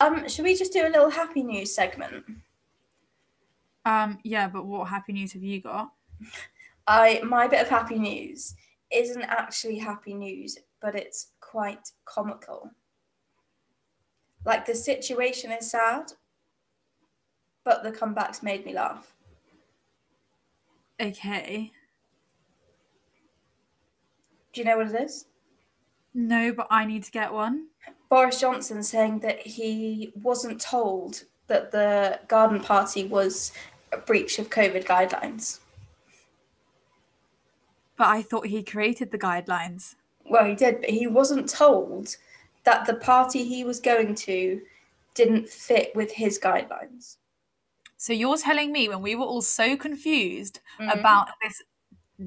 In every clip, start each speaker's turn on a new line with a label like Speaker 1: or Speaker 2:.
Speaker 1: Um, should we just do a little happy news segment?
Speaker 2: Um, yeah, but what happy news have you got?
Speaker 1: I my bit of happy news isn't actually happy news, but it's quite comical. Like the situation is sad, but the comebacks made me laugh.
Speaker 2: Okay.
Speaker 1: Do you know what it is?
Speaker 2: No, but I need to get one.
Speaker 1: Boris Johnson saying that he wasn't told that the garden party was a breach of COVID guidelines.
Speaker 2: But I thought he created the guidelines.
Speaker 1: Well, he did, but he wasn't told that the party he was going to didn't fit with his guidelines.
Speaker 2: So you're telling me when we were all so confused
Speaker 1: Mhm.
Speaker 2: about this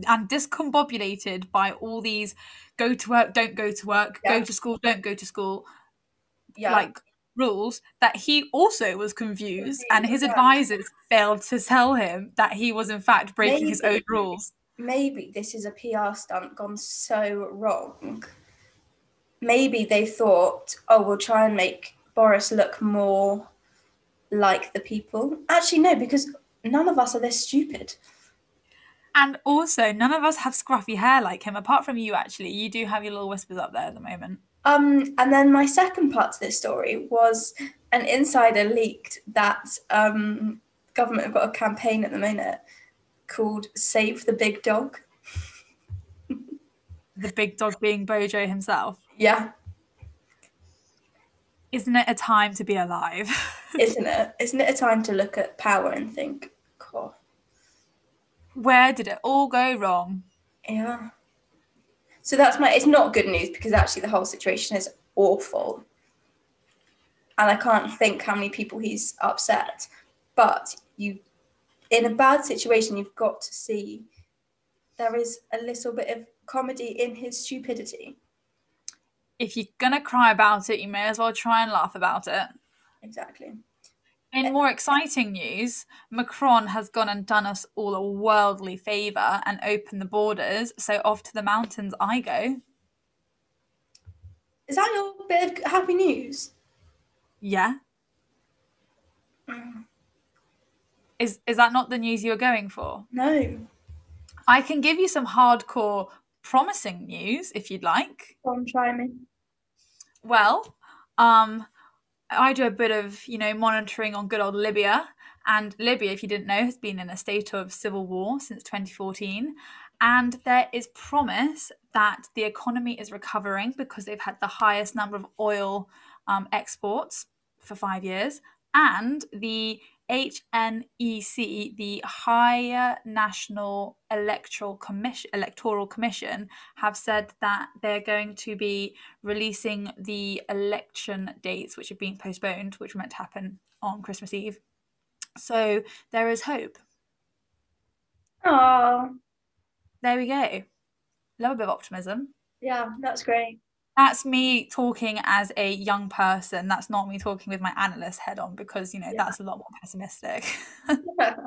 Speaker 2: and discombobulated by all these go to work, don't go to work,
Speaker 1: Yeah.
Speaker 2: go to school, don't go to school,
Speaker 1: Yeah.
Speaker 2: like rules, that he also was confused and his
Speaker 1: yeah.
Speaker 2: advisors failed to tell him that he was in fact breaking his own rules.
Speaker 1: maybe this is a PR stunt gone so wrong. Maybe they thought, oh, we'll try and make Boris look more like the people. Actually, no, because none of us are this stupid.
Speaker 2: And also, none of us have scruffy hair like him, apart from you, actually. You do have your little whispers up there at the moment.
Speaker 1: Um, and then my second part to this story was an insider leaked that um, government have got a campaign at the minute called Save the Big Dog.
Speaker 2: The big dog being Bojo himself.
Speaker 1: Yeah,
Speaker 2: Isn't it a time to be alive?
Speaker 1: isn't it? Isn't it a time to look at power and think,
Speaker 2: Where did it all go wrong?
Speaker 1: yeah. So that's my. It's not good news because actually the whole situation is awful, and I can't think how many people he's upset. But you, in a bad situation, you've got to see there is a little bit of comedy in his stupidity.
Speaker 2: If you're gonna cry about it, you may as well try and laugh about it.
Speaker 1: Exactly.
Speaker 2: In more exciting news, Macron has gone and done us all a worldly favour and opened the borders, so off to the mountains I go.
Speaker 1: Is that your bit of happy news?
Speaker 2: Yeah.
Speaker 1: Mm,
Speaker 2: Is is that not the news you were going for?
Speaker 1: No.
Speaker 2: I can give you some hardcore promising news if you'd like.
Speaker 1: Go on, try me.
Speaker 2: Well, um, I do a bit of, you know, monitoring on good old Libya. And Libya, if you didn't know, has been in a state of civil war since 2014. And there is promise that the economy is recovering because they've had the highest number of oil um, exports for five years. And the HNEC, the Higher National Electoral Commission, Electoral Commission, have said that they're going to be releasing the election dates, which have been postponed, which were meant to happen on Christmas Eve. So there is hope.
Speaker 1: Oh,
Speaker 2: There we go. Love a bit of optimism.
Speaker 1: yeah, that's great.
Speaker 2: That's me talking as a young person. That's not me talking with my analyst head on because, you know,
Speaker 1: Yeah.
Speaker 2: that's a lot more pessimistic. but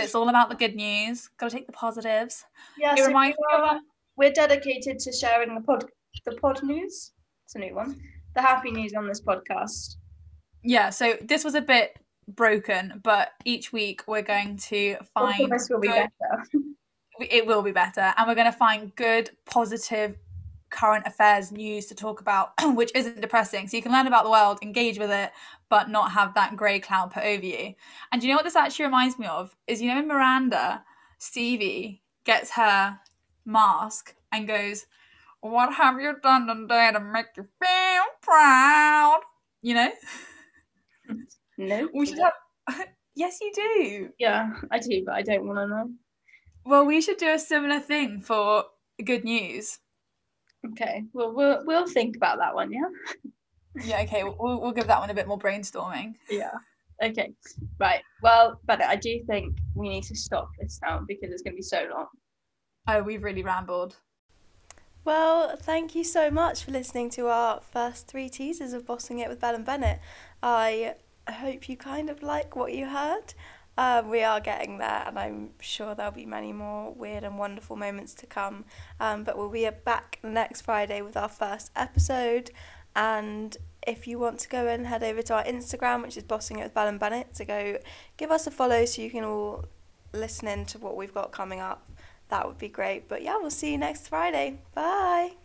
Speaker 2: it's all about the good news. Got to take the positives.
Speaker 1: yeah,
Speaker 2: It
Speaker 1: so
Speaker 2: reminds
Speaker 1: we're,
Speaker 2: of
Speaker 1: we're dedicated to sharing the pod, the pod news. It's a new one. The happy news on this podcast.
Speaker 2: Yeah, so this was a bit broken, but each week we're going to find
Speaker 1: promise will be
Speaker 2: good-
Speaker 1: better.
Speaker 2: it will be better and we're going to find good positive current affairs news to talk about which isn't depressing. So you can learn about the world engage with it but not have that grey cloud put over you. And do you know what this actually reminds me of? Is you know in miranda stevie gets her mask and goes what have you done today to make you feel proud? You know?
Speaker 1: No.
Speaker 2: we should have yes you do.
Speaker 1: Yeah, I do, but I don't want to know.
Speaker 2: well we should do a similar thing for good news
Speaker 1: Okay, well we'll we'll think about that one. Yeah.
Speaker 2: Yeah, okay, we'll, we'll give that one a bit more brainstorming.
Speaker 1: Yeah. Okay. Right. Well, but I do think we need to stop this now because it's going to be so long.
Speaker 2: Oh, we've really rambled.
Speaker 3: Well, thank you so much for listening to our first three teasers of Bossing It with Bell and Bennett. I hope you kind of like what you heard. Um, we are getting there, and I'm sure there'll be many more weird and wonderful moments to come. Um, but we'll be back next Friday with our first episode, and
Speaker 1: if you want to go and head over to our Instagram, which is Bossing It with Bell and Bennett, to go give us a follow so you can all listen in to what we've got coming up. That would be great. But yeah, we'll see you next Friday. Bye.